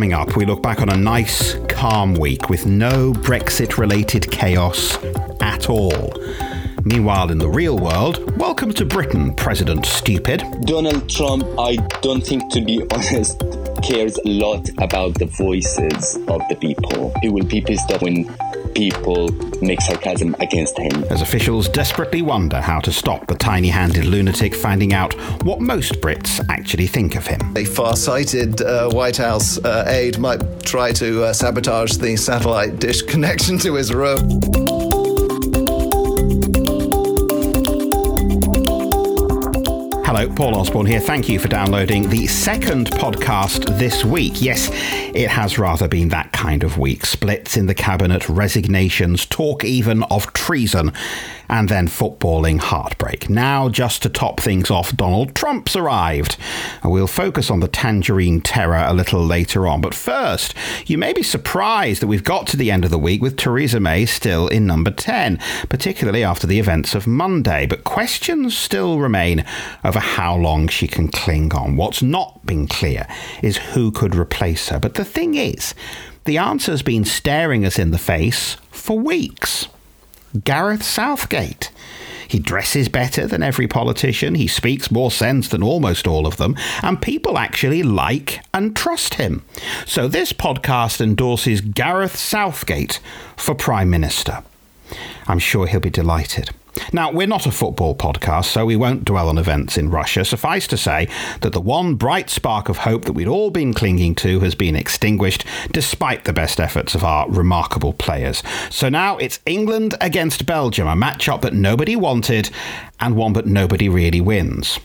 Coming up, we look back on a nice, calm week with no Brexit related chaos at all. Meanwhile, in the real world, welcome to Britain, President Stupid. Donald Trump, I don't think, to be honest, cares a lot about the voices of the people. He will be pissed off when people make sarcasm against him. As officials desperately wonder how to stop the tiny handed lunatic finding out what most Brits actually think of him. A far sighted uh, White House uh, aide might try to uh, sabotage the satellite dish connection to his room. Hello, Paul Osborne here. Thank you for downloading the second podcast this week. Yes, it has rather been that kind of week. Splits in the cabinet, resignations, talk even of treason and then footballing heartbreak. Now, just to top things off, Donald Trump's arrived. We'll focus on the tangerine terror a little later on. But first, you may be surprised that we've got to the end of the week with Theresa May still in number 10, particularly after the events of Monday. But questions still remain over how long she can cling on. What's not been clear is who could replace her. But the thing is, the answer's been staring us in the face for weeks. Gareth Southgate. He dresses better than every politician, he speaks more sense than almost all of them, and people actually like and trust him. So this podcast endorses Gareth Southgate for Prime Minister. I'm sure he'll be delighted. Now, we're not a football podcast, so we won't dwell on events in Russia. Suffice to say that the one bright spark of hope that we'd all been clinging to has been extinguished, despite the best efforts of our remarkable players. So now it's England against Belgium, a matchup that nobody wanted and one that nobody really wins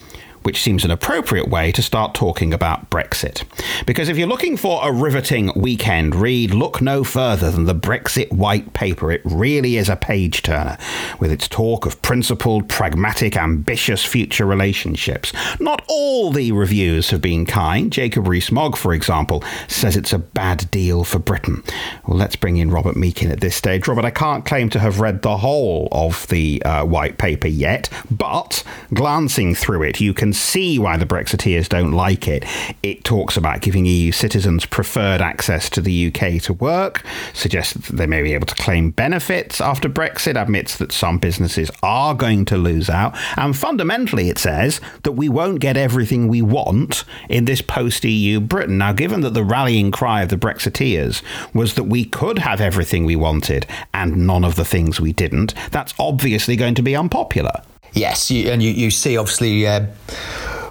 which seems an appropriate way to start talking about Brexit. Because if you're looking for a riveting weekend read, look no further than the Brexit white paper. It really is a page turner, with its talk of principled, pragmatic, ambitious future relationships. Not all the reviews have been kind. Jacob Rees-Mogg, for example, says it's a bad deal for Britain. Well, let's bring in Robert Meakin at this stage. Robert, I can't claim to have read the whole of the uh, white paper yet, but glancing through it, you can see why the Brexiteers don't like it. It talks about giving EU citizens preferred access to the UK to work, suggests that they may be able to claim benefits after Brexit, admits that some businesses are going to lose out, and fundamentally it says that we won't get everything we want in this post EU Britain. Now, given that the rallying cry of the Brexiteers was that we could have everything we wanted and none of the things we didn't, that's obviously going to be unpopular. Yes, you, and you, you see obviously uh,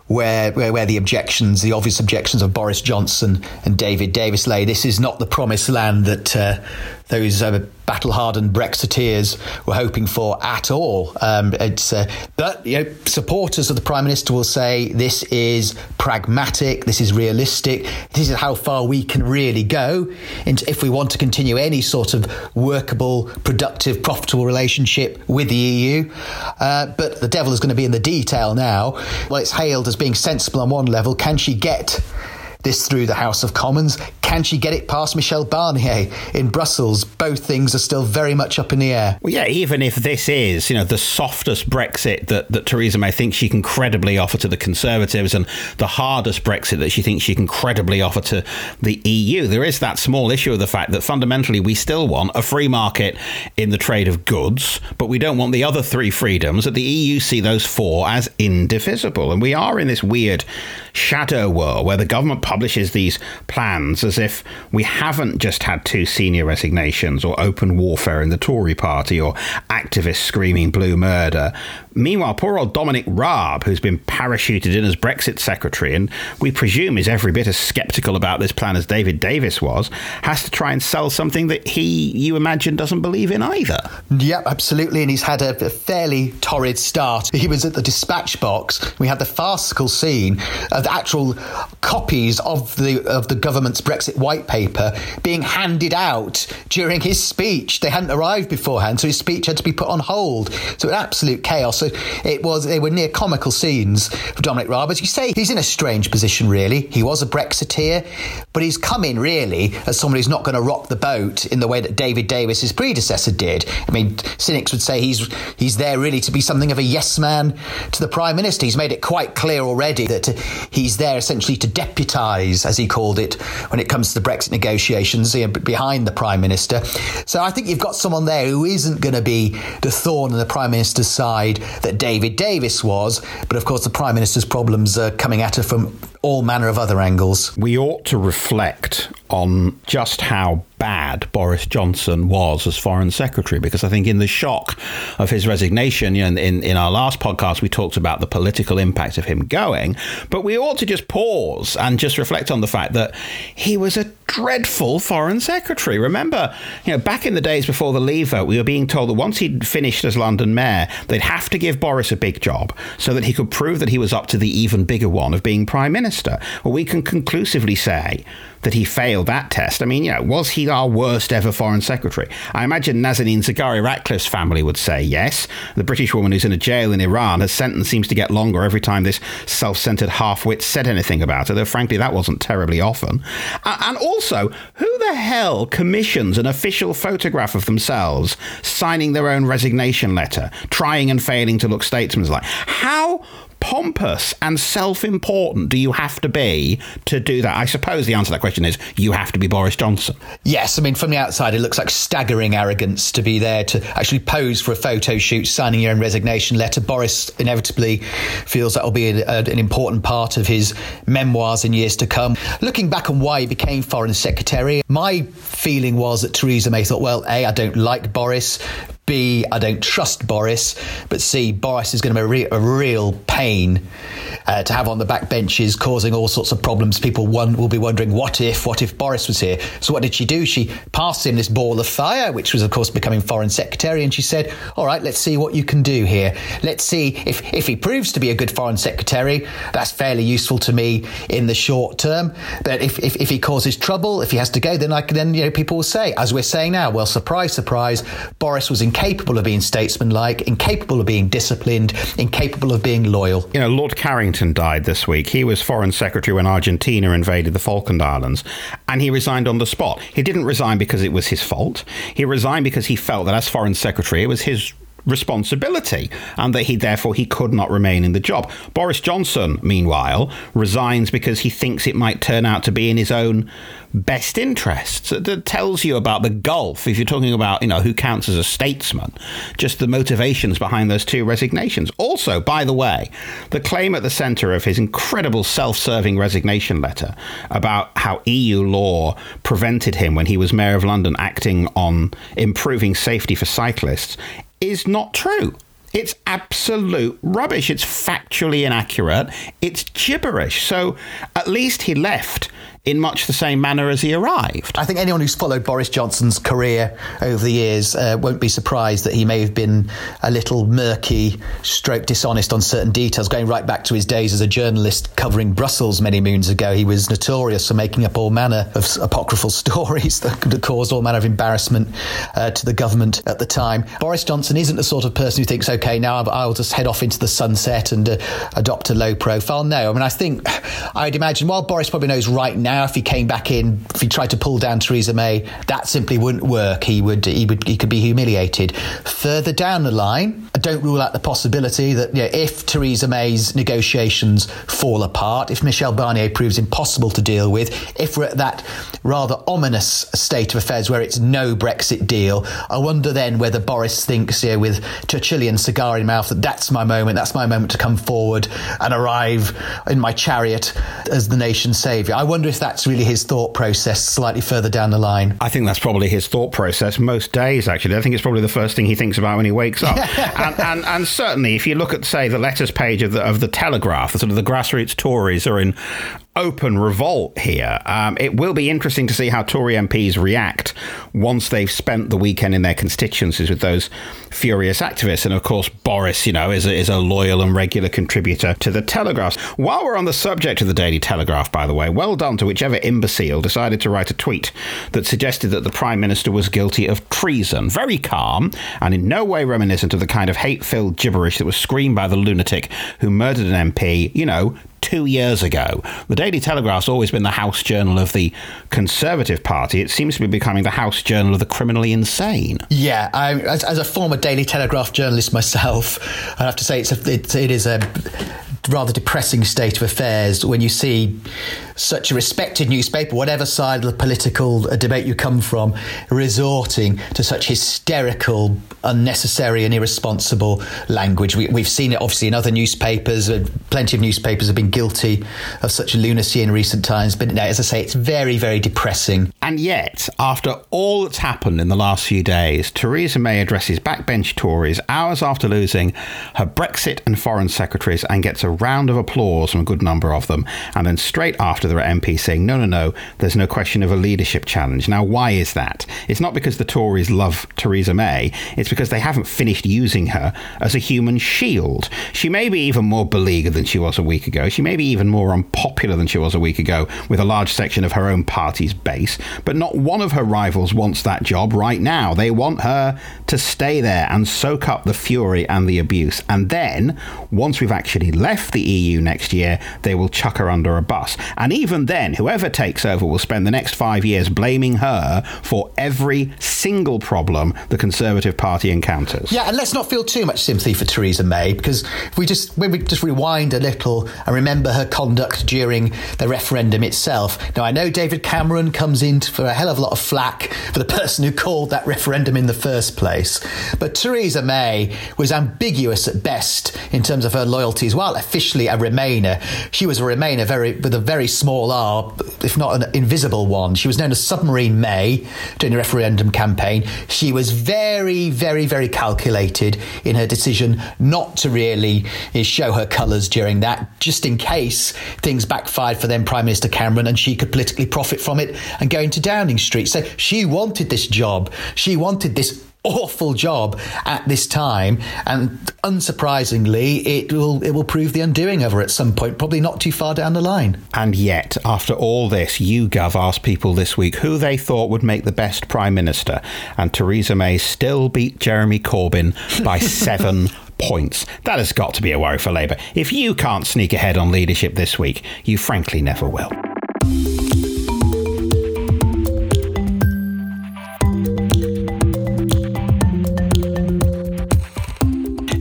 where, where, where the objections, the obvious objections of Boris Johnson and David Davis lay. This is not the promised land that uh, those uh, battle hardened Brexiteers were hoping for at all. Um, it's, uh, but you know, supporters of the Prime Minister will say this is pragmatic, this is realistic, this is how far we can really go if we want to continue any sort of workable, productive, profitable relationship with the EU. Uh, but the devil is going to be in the detail now. Well, it's hailed as being sensible on one level. Can she get this through the House of Commons? Can she get it past Michel Barnier in Brussels? Both things are still very much up in the air. Well, yeah, even if this is, you know, the softest Brexit that, that Theresa May thinks she can credibly offer to the Conservatives and the hardest Brexit that she thinks she can credibly offer to the EU, there is that small issue of the fact that fundamentally we still want a free market in the trade of goods, but we don't want the other three freedoms that the EU see those four as indivisible. And we are in this weird shadow world where the government publishes these plans as if we haven't just had two senior resignations or open warfare in the Tory party or activists screaming blue murder. Meanwhile, poor old Dominic Raab, who's been parachuted in as Brexit secretary and we presume is every bit as sceptical about this plan as David Davis was, has to try and sell something that he, you imagine, doesn't believe in either. Yep, absolutely. And he's had a, a fairly torrid start. He was at the dispatch box. We had the farcical scene of the actual copies of the of the government's Brexit white paper being handed out during his speech. They hadn't arrived beforehand, so his speech had to be put on hold. So absolute chaos. So it was they were near comical scenes for Dominic Raab. As you say, he's in a strange position really. He was a Brexiteer, but he's come in really as someone who's not going to rock the boat in the way that David Davis, his predecessor, did. I mean, cynics would say he's he's there really to be something of a yes man to the Prime Minister. He's made it quite clear already that He's there essentially to deputise, as he called it, when it comes to the Brexit negotiations, behind the Prime Minister. So I think you've got someone there who isn't going to be the thorn in the Prime Minister's side that David Davis was. But of course, the Prime Minister's problems are coming at her from all manner of other angles. We ought to reflect on just how bad Boris Johnson was as Foreign Secretary, because I think in the shock of his resignation, you know, in, in our last podcast, we talked about the political impact of him going, but we ought to just pause and just reflect on the fact that he was a dreadful Foreign Secretary. Remember, you know, back in the days before the Leave vote, we were being told that once he'd finished as London Mayor, they'd have to give Boris a big job so that he could prove that he was up to the even bigger one of being Prime Minister. Well, we can conclusively say that he failed that test. I mean, you know, was he our worst ever foreign secretary? I imagine Nazanin Zaghari Ratcliffe's family would say yes. The British woman who's in a jail in Iran, her sentence seems to get longer every time this self centered half-wit said anything about her, though frankly that wasn't terribly often. And also, who the hell commissions an official photograph of themselves signing their own resignation letter, trying and failing to look statesmanlike? How pompous and self important do you have to be to do that? I suppose the answer to that question is you have to be Boris Johnson. Yes, I mean, from the outside, it looks like staggering arrogance to be there to actually pose for a photo shoot, signing your own resignation letter. Boris inevitably feels that will be a, a, uh, an important part of his memoirs in years to come. Looking back on why he became Foreign Secretary, my feeling was that Theresa May thought, well, A, I don't like Boris. B, I don't trust Boris, but C, Boris is going to be a, re- a real pain uh, to have on the back benches, causing all sorts of problems. People one, will be wondering, what if, what if Boris was here? So what did she do? She passed him this ball of fire, which was, of course, becoming foreign secretary, and she said, all right, let's see what you can do here. Let's see if, if he proves to be a good foreign secretary, that's fairly useful to me in the short term. But if, if, if he causes trouble, if he has to go, then I can, then, you know, people will say, as we're saying now, well, surprise, surprise, Boris was in incapable of being statesmanlike, incapable of being disciplined, incapable of being loyal. You know, Lord Carrington died this week. He was Foreign Secretary when Argentina invaded the Falkland Islands, and he resigned on the spot. He didn't resign because it was his fault. He resigned because he felt that as Foreign Secretary, it was his responsibility and that he therefore he could not remain in the job. Boris Johnson meanwhile resigns because he thinks it might turn out to be in his own best interests. That tells you about the gulf if you're talking about, you know, who counts as a statesman, just the motivations behind those two resignations. Also, by the way, the claim at the center of his incredible self-serving resignation letter about how EU law prevented him when he was mayor of London acting on improving safety for cyclists is not true. It's absolute rubbish. It's factually inaccurate. It's gibberish. So at least he left in much the same manner as he arrived. I think anyone who's followed Boris Johnson's career over the years uh, won't be surprised that he may have been a little murky, stroke dishonest on certain details. Going right back to his days as a journalist covering Brussels many moons ago, he was notorious for making up all manner of apocryphal stories that caused all manner of embarrassment uh, to the government at the time. Boris Johnson isn't the sort of person who thinks, okay, now I'll just head off into the sunset and uh, adopt a low profile. No, I mean, I think I'd imagine while Boris probably knows right now now if he came back in, if he tried to pull down Theresa May, that simply wouldn't work. He would, he would, he could be humiliated. Further down the line, I don't rule out the possibility that you know, if Theresa May's negotiations fall apart, if Michel Barnier proves impossible to deal with, if we're at that rather ominous state of affairs where it's no Brexit deal, I wonder then whether Boris thinks here with Churchillian cigar in mouth that that's my moment, that's my moment to come forward and arrive in my chariot as the nation's saviour. I wonder if that's really his thought process slightly further down the line. I think that's probably his thought process most days, actually. I think it's probably the first thing he thinks about when he wakes up. and, and, and, certainly, if you look at, say, the letters page of the, of the Telegraph, the sort of the grassroots Tories are in open revolt here. Um, it will be interesting to see how Tory MPs react once they've spent the weekend in their constituencies with those furious activists. And of course, Boris, you know, is a, is a loyal and regular contributor to the Telegraph. While we're on the subject of the Daily Telegraph, by the way, well done to whichever imbecile decided to write a tweet that suggested that the Prime Minister was guilty of treason. Very calm and in no way reminiscent of the kind of hate filled gibberish that was screamed by the lunatic who murdered an MP, you know, two years ago. The Daily Telegraph's always been the house journal of the Conservative Party. It seems to be becoming the house journal of the criminally insane. Yeah, I, as, as, a former Daily Telegraph journalist myself, I have to say it's a, it, it is a rather depressing state of affairs when you see such a respected newspaper, whatever side of the political debate you come from, resorting to such hysterical, unnecessary, and irresponsible language. We, have seen it obviously in other newspapers. Uh, plenty of newspapers have been guilty of such lunacy in recent times. But as I say, it's very, very depressing. And yet, after all that's happened in the last few days, Theresa May addresses backbench Tories hours after losing her Brexit and foreign secretaries and gets a round of applause from a good number of them. And then straight after, there are MPs saying, no, no, no, there's no question of a leadership challenge. Now, why is that? It's not because the Tories love Theresa May, it's because they haven't finished using her as a human shield. She may be even more beleaguered than she was a week ago. She may be even more unpopular than she was a week ago with a large section of her own party's base, but not one of her rivals wants that job right now. They want her to stay there and soak up the fury and the abuse. And then, once we've actually left the EU next year, they will chuck her under a bus. And even then, whoever takes over will spend the next five years blaming her for every single problem the Conservative Party encounters. Yeah, and let's not feel too much sympathy for Theresa May because if we just when we just rewind a little and remember her conduct during the referendum itself. Now I know David Cameron comes in for a hell of a lot of flack for the person who called that referendum in the first place, but Theresa May was ambiguous at best in terms of her loyalties. While officially a Remainer, she was a Remainer very with a very small R, if not an invisible one. She was known as Submarine May during the referendum campaign. She was very, very, very calculated in her decision not to really eh, show her colours during that, just in case things backfired for then Prime Minister Cameron and she could politically profit from it and go into Downing Street. So she wanted this job. She wanted this awful job at this time, and unsurprisingly, it will it will prove the undoing of her at some point, probably not too far down the line. And yet, after all this, YouGov asked people this week who they thought would make the best prime minister, and Theresa May still beat Jeremy Corbyn by seven. Points. That has got to be a worry for Labour. If you can't sneak ahead on leadership this week, you frankly never will.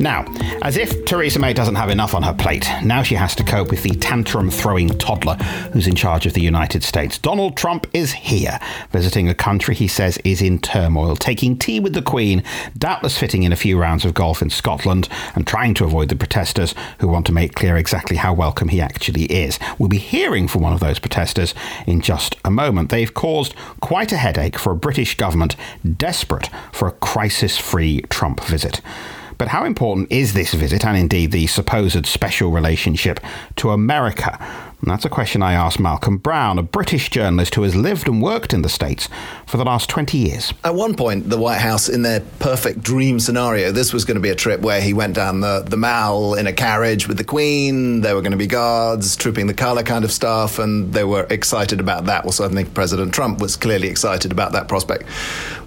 Now, as if Theresa May doesn't have enough on her plate, now she has to cope with the tantrum throwing toddler who's in charge of the United States. Donald Trump is here, visiting a country he says is in turmoil, taking tea with the Queen, doubtless fitting in a few rounds of golf in Scotland, and trying to avoid the protesters who want to make clear exactly how welcome he actually is. We'll be hearing from one of those protesters in just a moment. They've caused quite a headache for a British government desperate for a crisis free Trump visit. But how important is this visit, and indeed the supposed special relationship, to America? And that's a question I asked Malcolm Brown, a British journalist who has lived and worked in the States for the last 20 years. At one point, the White House, in their perfect dream scenario, this was going to be a trip where he went down the, the Mall in a carriage with the Queen. There were going to be guards, trooping the colour kind of stuff, and they were excited about that. Well, certainly President Trump was clearly excited about that prospect.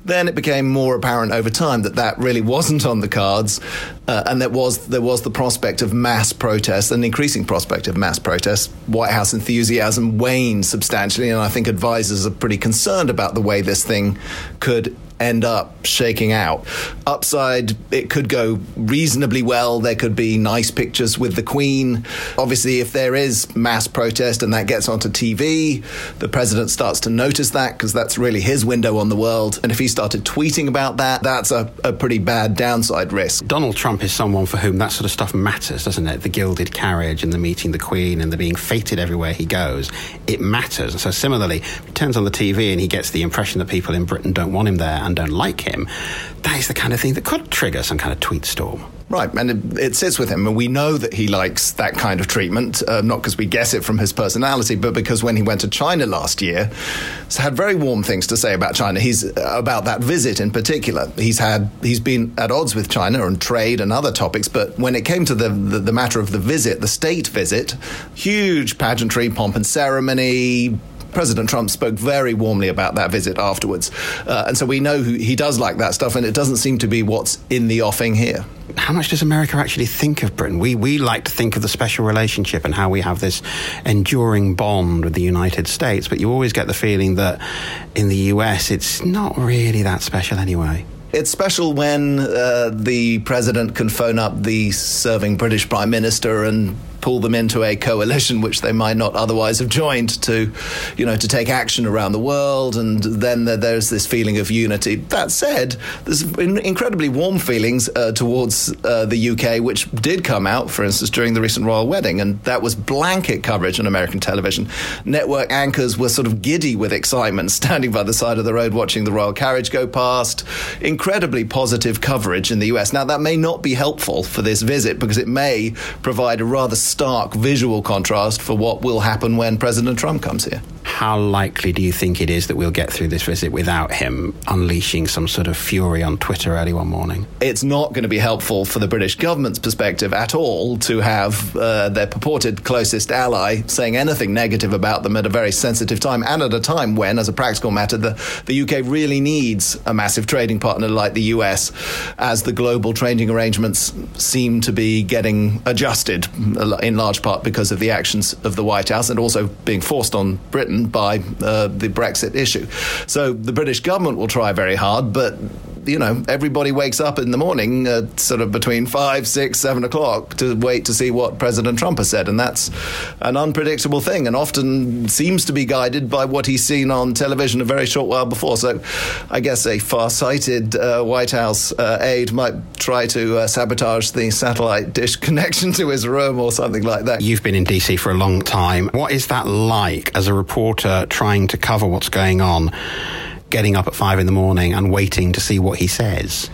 Then it became more apparent over time that that really wasn't on the cards, uh, and that was there was the prospect of mass protests, an increasing prospect of mass protests. White House enthusiasm waned substantially, and I think advisors are pretty concerned about the way this thing could end up shaking out. Upside, it could go reasonably well. There could be nice pictures with the Queen. Obviously, if there is mass protest and that gets onto TV, the president starts to notice that because that's really his window on the world. And if he started tweeting about that, that's a, a pretty bad downside risk. Donald Trump is someone for whom that sort of stuff matters, doesn't it? The gilded carriage and the meeting the Queen and the being feted everywhere he goes. It matters. So, similarly, he turns on the TV and he gets the impression that people in Britain don't want him there and don't like him, that is the kind of thing that could trigger some kind of tweet storm. Right, and it, it, sits with him, and we know that he likes that kind of treatment, uh, not because we guess it from his personality, but because when he went to China last year, he's had very warm things to say about China. He's uh, about that visit in particular. He's had he's been at odds with China on trade and other topics, but when it came to the, the, the matter of the visit, the state visit, huge pageantry, pomp and ceremony, President Trump spoke very warmly about that visit afterwards. Uh, and so we know he does like that stuff, and it doesn't seem to be what's in the offing here. How much does America actually think of Britain? We, we like to think of the special relationship and how we have this enduring bond with the United States, but you always get the feeling that in the US it's not really that special anyway. It's special when uh, the president can phone up the serving British prime minister and pull them into a coalition which they might not otherwise have joined to, you know, to take action around the world. And then there's this feeling of unity. That said, there's incredibly warm feelings uh, towards uh, the UK, which did come out, for instance, during the recent royal wedding, and that was blanket coverage on American television. Network anchors were sort of giddy with excitement, standing by the side of the road watching the royal carriage go past. Incredibly positive coverage in the US. Now, that may not be helpful for this visit because it may provide a rather stark visual contrast for what will happen when President Trump comes here how likely do you think it is that we'll get through this visit without him unleashing some sort of fury on Twitter early one morning? It's not going to be helpful for the British government's perspective at all to have uh, their purported closest ally saying anything negative about them at a very sensitive time and at a time when, as a practical matter, the, the UK really needs a massive trading partner like the US as the global trading arrangements seem to be getting adjusted in large part because of the actions of the White House and also being forced on Britain by uh, the Brexit issue. So the British government will try very hard, but you know, everybody wakes up in the morning, uh, sort of between five, six, seven o'clock, to wait to see what President Trump has said, and that's an unpredictable thing, and often seems to be guided by what he's seen on television a very short while before. So, I guess a far-sighted uh, White House uh, aide might try to uh, sabotage the satellite dish connection to his room or something like that. You've been in DC for a long time. What is that like as a reporter trying to cover what's going on? Getting up at five in the morning and waiting to see what he says.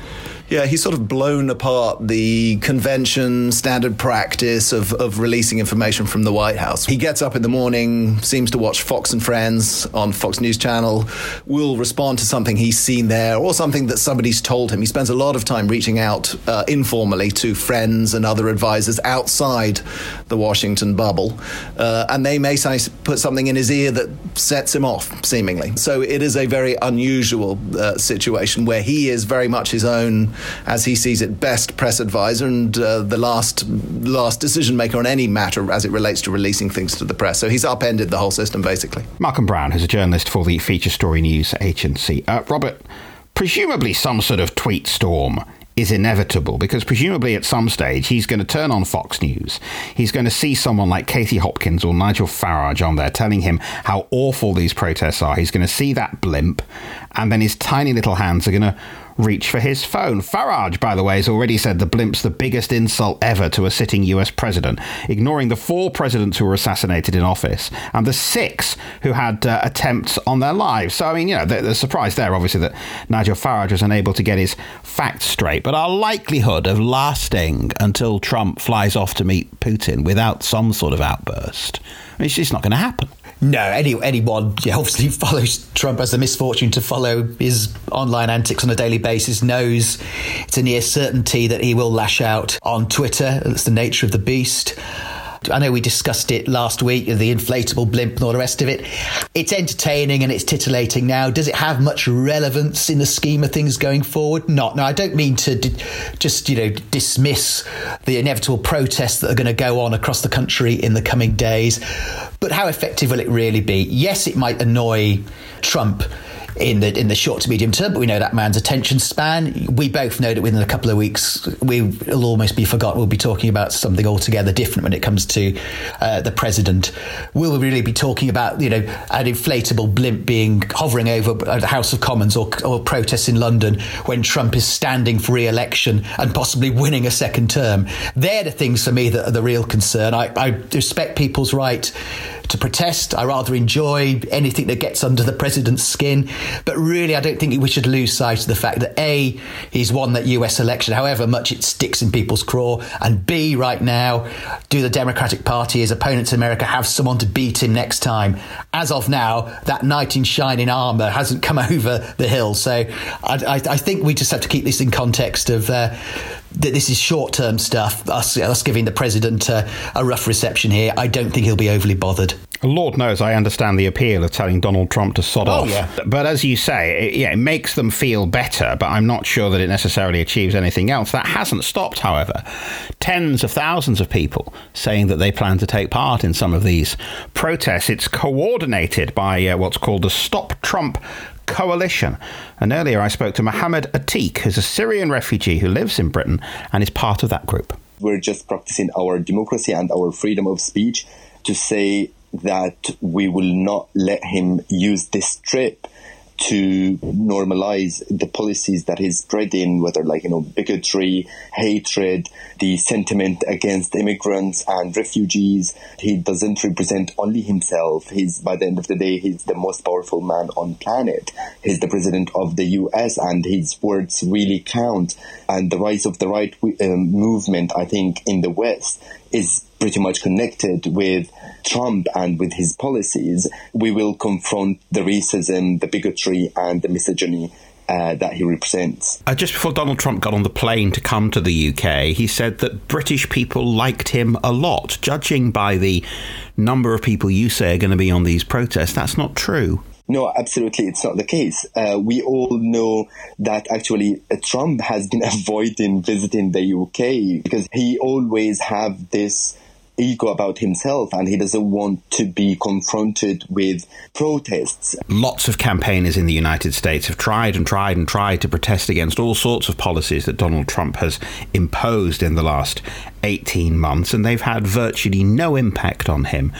Yeah, he's sort of blown apart the convention, standard practice of, of releasing information from the White House. He gets up in the morning, seems to watch Fox and Friends on Fox News Channel, will respond to something he's seen there or something that somebody's told him. He spends a lot of time reaching out uh, informally to friends and other advisors outside the Washington bubble, uh, and they may put something in his ear that sets him off, seemingly. So it is a very unusual uh, situation where he is very much his own as he sees it, best press advisor and uh, the last last decision maker on any matter as it relates to releasing things to the press. So he's upended the whole system basically. Malcolm Brown, who's a journalist for the feature story news agency. Uh, Robert, presumably some sort of tweet storm is inevitable because presumably at some stage he's going to turn on Fox News. He's going to see someone like Katie Hopkins or Nigel Farage on there telling him how awful these protests are. He's going to see that blimp, and then his tiny little hands are going to reach for his phone. Farage, by the way, has already said the blimp's the biggest insult ever to a sitting US president, ignoring the four presidents who were assassinated in office and the six who had uh, attempts on their lives. So, I mean, you know, the, the surprise there, obviously, that Nigel Farage was unable to get his facts straight. But our likelihood of lasting until Trump flies off to meet Putin without some sort of outburst, I mean, it's just not going to happen. No, any, anyone yeah, obviously follows Trump has the misfortune to follow his online antics on a daily basis knows it's a near certainty that he will lash out on Twitter. That's the nature of the beast. I know we discussed it last week, the inflatable blimp and all the rest of it. It's entertaining and it's titillating now. Does it have much relevance in the scheme of things going forward? Not. Now, I don't mean to d- just, you know, dismiss the inevitable protests that are going to go on across the country in the coming days, but how effective will it really be? Yes, it might annoy Trump in the in the short to medium term, but we know that man's attention span. We both know that within a couple of weeks, we will almost be forgotten. We'll be talking about something altogether different when it comes to uh, the president. We'll really be talking about you know an inflatable blimp being hovering over the House of Commons or, or protests in London when Trump is standing for re-election and possibly winning a second term. They're the things for me that are the real concern. I, I respect people's right to protest. I rather enjoy anything that gets under the president's skin. But really, I don't think we should lose sight of the fact that A, he's won that US election, however much it sticks in people's craw. And B, right now, do the Democratic Party, his opponents in America, have someone to beat him next time? As of now, that knight in shining armour hasn't come over the hill. So I, I, I, think we just have to keep this in context of. Uh, that this is short term stuff, us, us giving the president a, a rough reception here, I don't think he'll be overly bothered. Lord knows I understand the appeal of telling Donald Trump to sod oh, off. Yeah. But as you say, it, yeah, it makes them feel better, but I'm not sure that it necessarily achieves anything else. That hasn't stopped, however. Tens of thousands of people saying that they plan to take part in some of these protests. It's coordinated by uh, what's called the Stop Trump coalition. And earlier I spoke to Mohammed Atik, who's a Syrian refugee who lives in Britain and is part of that group. We're just practicing our democracy and our freedom of speech to say that we will not let him use this trip to normalize the policies that he's spreading, whether like, you know, bigotry, hatred, the sentiment against immigrants and refugees. He doesn't represent only himself. He's, by the end of the day, he's the most powerful man on planet. He's the president of the US and his words really count. And the rise of the right um, movement, I think, in the West is pretty much connected with Trump and with his policies, we will confront the racism, the bigotry, and the misogyny uh, that he represents. Uh, just before Donald Trump got on the plane to come to the UK, he said that British people liked him a lot. Judging by the number of people you say are going to be on these protests, that's not true. No, absolutely, it's not the case. Uh, we all know that actually uh, Trump has been avoiding visiting the UK because he always have this ego about himself and he doesn't want to be confronted with protests. Lots of campaigners in the United States have tried and tried and tried to protest against all sorts of policies that Donald Trump has imposed in the last 18 months, and they've had virtually no impact on him.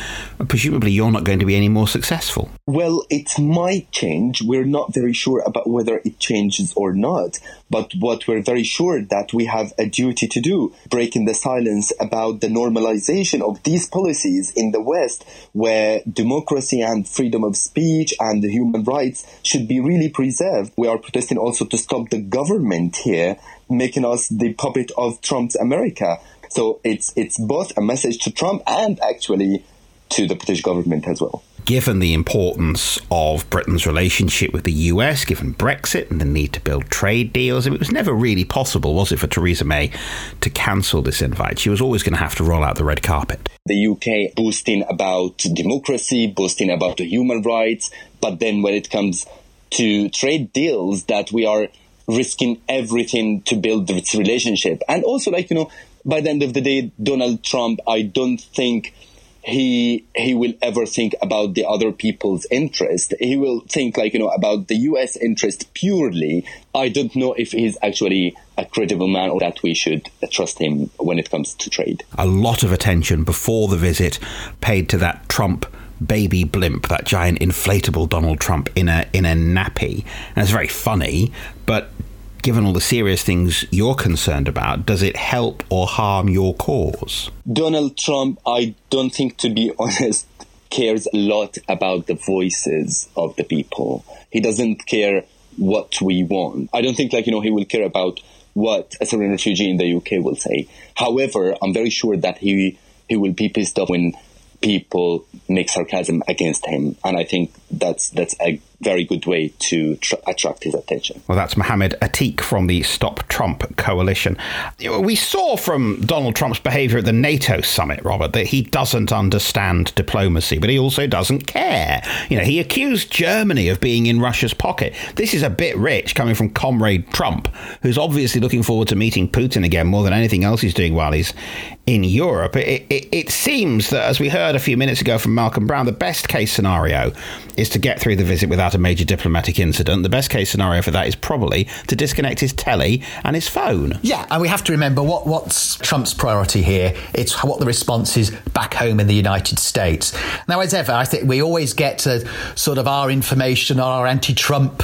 Presumably, you're not going to be any more successful. Well, it might change. We're not very sure about whether it changes or not. But what we're very sure that we have a duty to do, breaking the silence about the normalization of these policies in the West, where democracy and freedom of speech and human rights should be really preserved. We are protesting also to stop the government here making us the puppet of Trump's America. So it's it's both a message to Trump and actually to the British government as well. Given the importance of Britain's relationship with the US, given Brexit and the need to build trade deals, it was never really possible, was it, for Theresa May to cancel this invite? She was always going to have to roll out the red carpet. The UK boasting about democracy, boasting about the human rights, but then when it comes to trade deals, that we are risking everything to build this relationship. And also, like, you know, by the end of the day, Donald Trump, I don't think he he will ever think about the other people's interest. He will think like you know about the U.S. interest purely. I don't know if he's actually a credible man or that we should trust him when it comes to trade. A lot of attention before the visit paid to that Trump baby blimp, that giant inflatable Donald Trump in a in a nappy, and it's very funny. But given all the serious things you're concerned about, does it help or harm your cause? Donald Trump, I don't think, to be honest, cares a lot about the voices of the people. He doesn't care what we want. I don't think, like, you know, he will care about what a Syrian refugee in the UK will say. However, I'm very sure that he he will be pissed off when people make sarcasm against him, and I think that's that's a very good way to tr- attract his attention. Well, that's Mohammed Atiq from the Stop Trump coalition. We saw from Donald Trump's behaviour at the NATO summit, Robert, that he doesn't understand diplomacy, but he also doesn't care. You know, he accused Germany of being in Russia's pocket. This is a bit rich coming from Comrade Trump, who's obviously looking forward to meeting Putin again more than anything else he's doing while he's in Europe. It, it, it seems that, as we heard a few minutes ago from Malcolm Brown, the best case scenario is to get through the visit without a major diplomatic incident. The best case scenario for that is probably to disconnect his telly and his phone. Yeah, and we have to remember what, what's Trump's priority here. It's what the response is back home in the United States. Now, as ever, I think we always get uh, sort of our information, our anti-Trump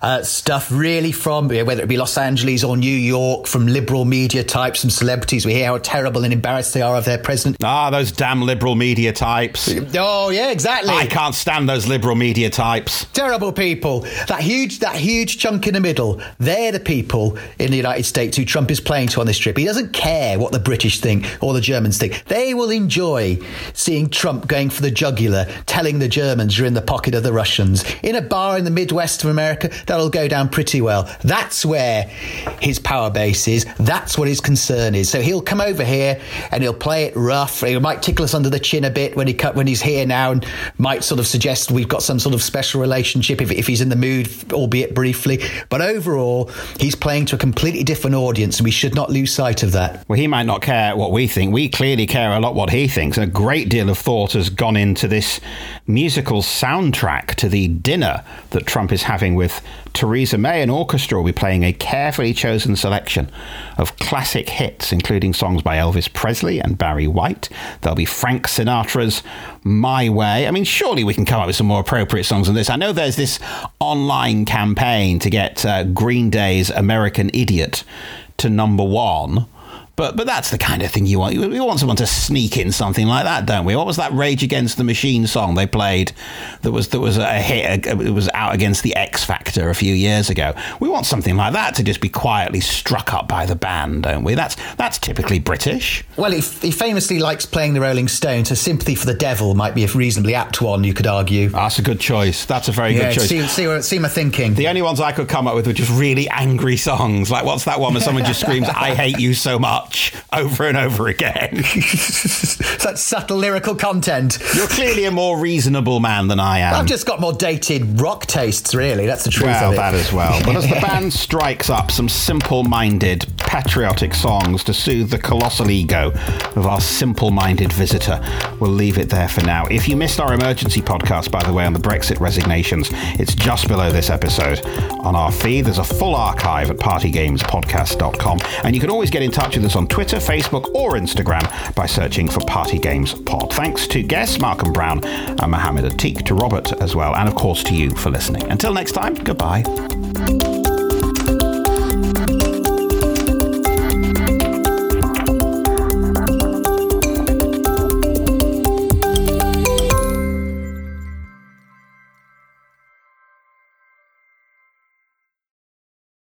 uh, stuff, really from whether it be Los Angeles or New York, from liberal media types, from celebrities. We hear how terrible and embarrassed they are of their president. Ah, those damn liberal media types. Oh yeah, exactly. I can't stand those liberal liberal media types. Terrible people. That huge, that huge chunk in the middle. They're the people in the United States who Trump is playing to on this trip. He doesn't care what the British think or the Germans think. They will enjoy seeing Trump going for the jugular, telling the Germans you're in the pocket of the Russians. In a bar in the Midwest of America, that'll go down pretty well. That's where his power base is. That's what his concern is. So he'll come over here and he'll play it rough. He might tickle us under the chin a bit when he when he's here now and might sort of suggest we've got some sort of special relationship relationship if, if he's in the mood, albeit briefly. But overall, he's playing to a completely different audience, and we should not lose sight of that. Well, he might not care what we think. We clearly care a lot what he thinks. And a great deal of thought has gone into this musical soundtrack to the dinner that Trump is having with Theresa May. An orchestra will be playing a carefully chosen selection of classic hits, including songs by Elvis Presley and Barry White. There'll be Frank Sinatra's My Way. I mean, surely we can come up with some more appropriate songs than this. I know there's this online campaign to get uh, Green Day's American Idiot to number one. But but that's the kind of thing you want. We want someone to sneak in something like that, don't we? What was that Rage Against the Machine song they played that was that was a hit? It was out against the X Factor a few years ago. We want something like that to just be quietly struck up by the band, don't we? That's that's typically British. Well, he, he famously likes playing the Rolling Stones, so "Sympathy for the Devil" might be a reasonably apt one. You could argue. That's a good choice. That's a very yeah, good choice. See, see, see my thinking. The only ones I could come up with were just really angry songs. Like what's that one where someone just screams "I hate you so much" over and over again? Such subtle lyrical content. You're clearly a more reasonable man than I am. I've just got more dated rock tastes, really. That's the truth well, of it. that as well. But as the band strikes up some simple-minded, patriotic songs to soothe the colossal ego of our simple-minded visitor, we'll leave it there for now. If you missed our emergency podcast, by the way, on the Brexit resignations, it's just below this episode on our feed. There's a full archive at partygamespodcast.com, and you can always get in touch with us on Twitter, Facebook, or Instagram by searching for Party Games Pod. Thanks to guests Malcolm Brown and Mohammed Atik, to Robert as well, and of course to you for listening. Until next time, goodbye.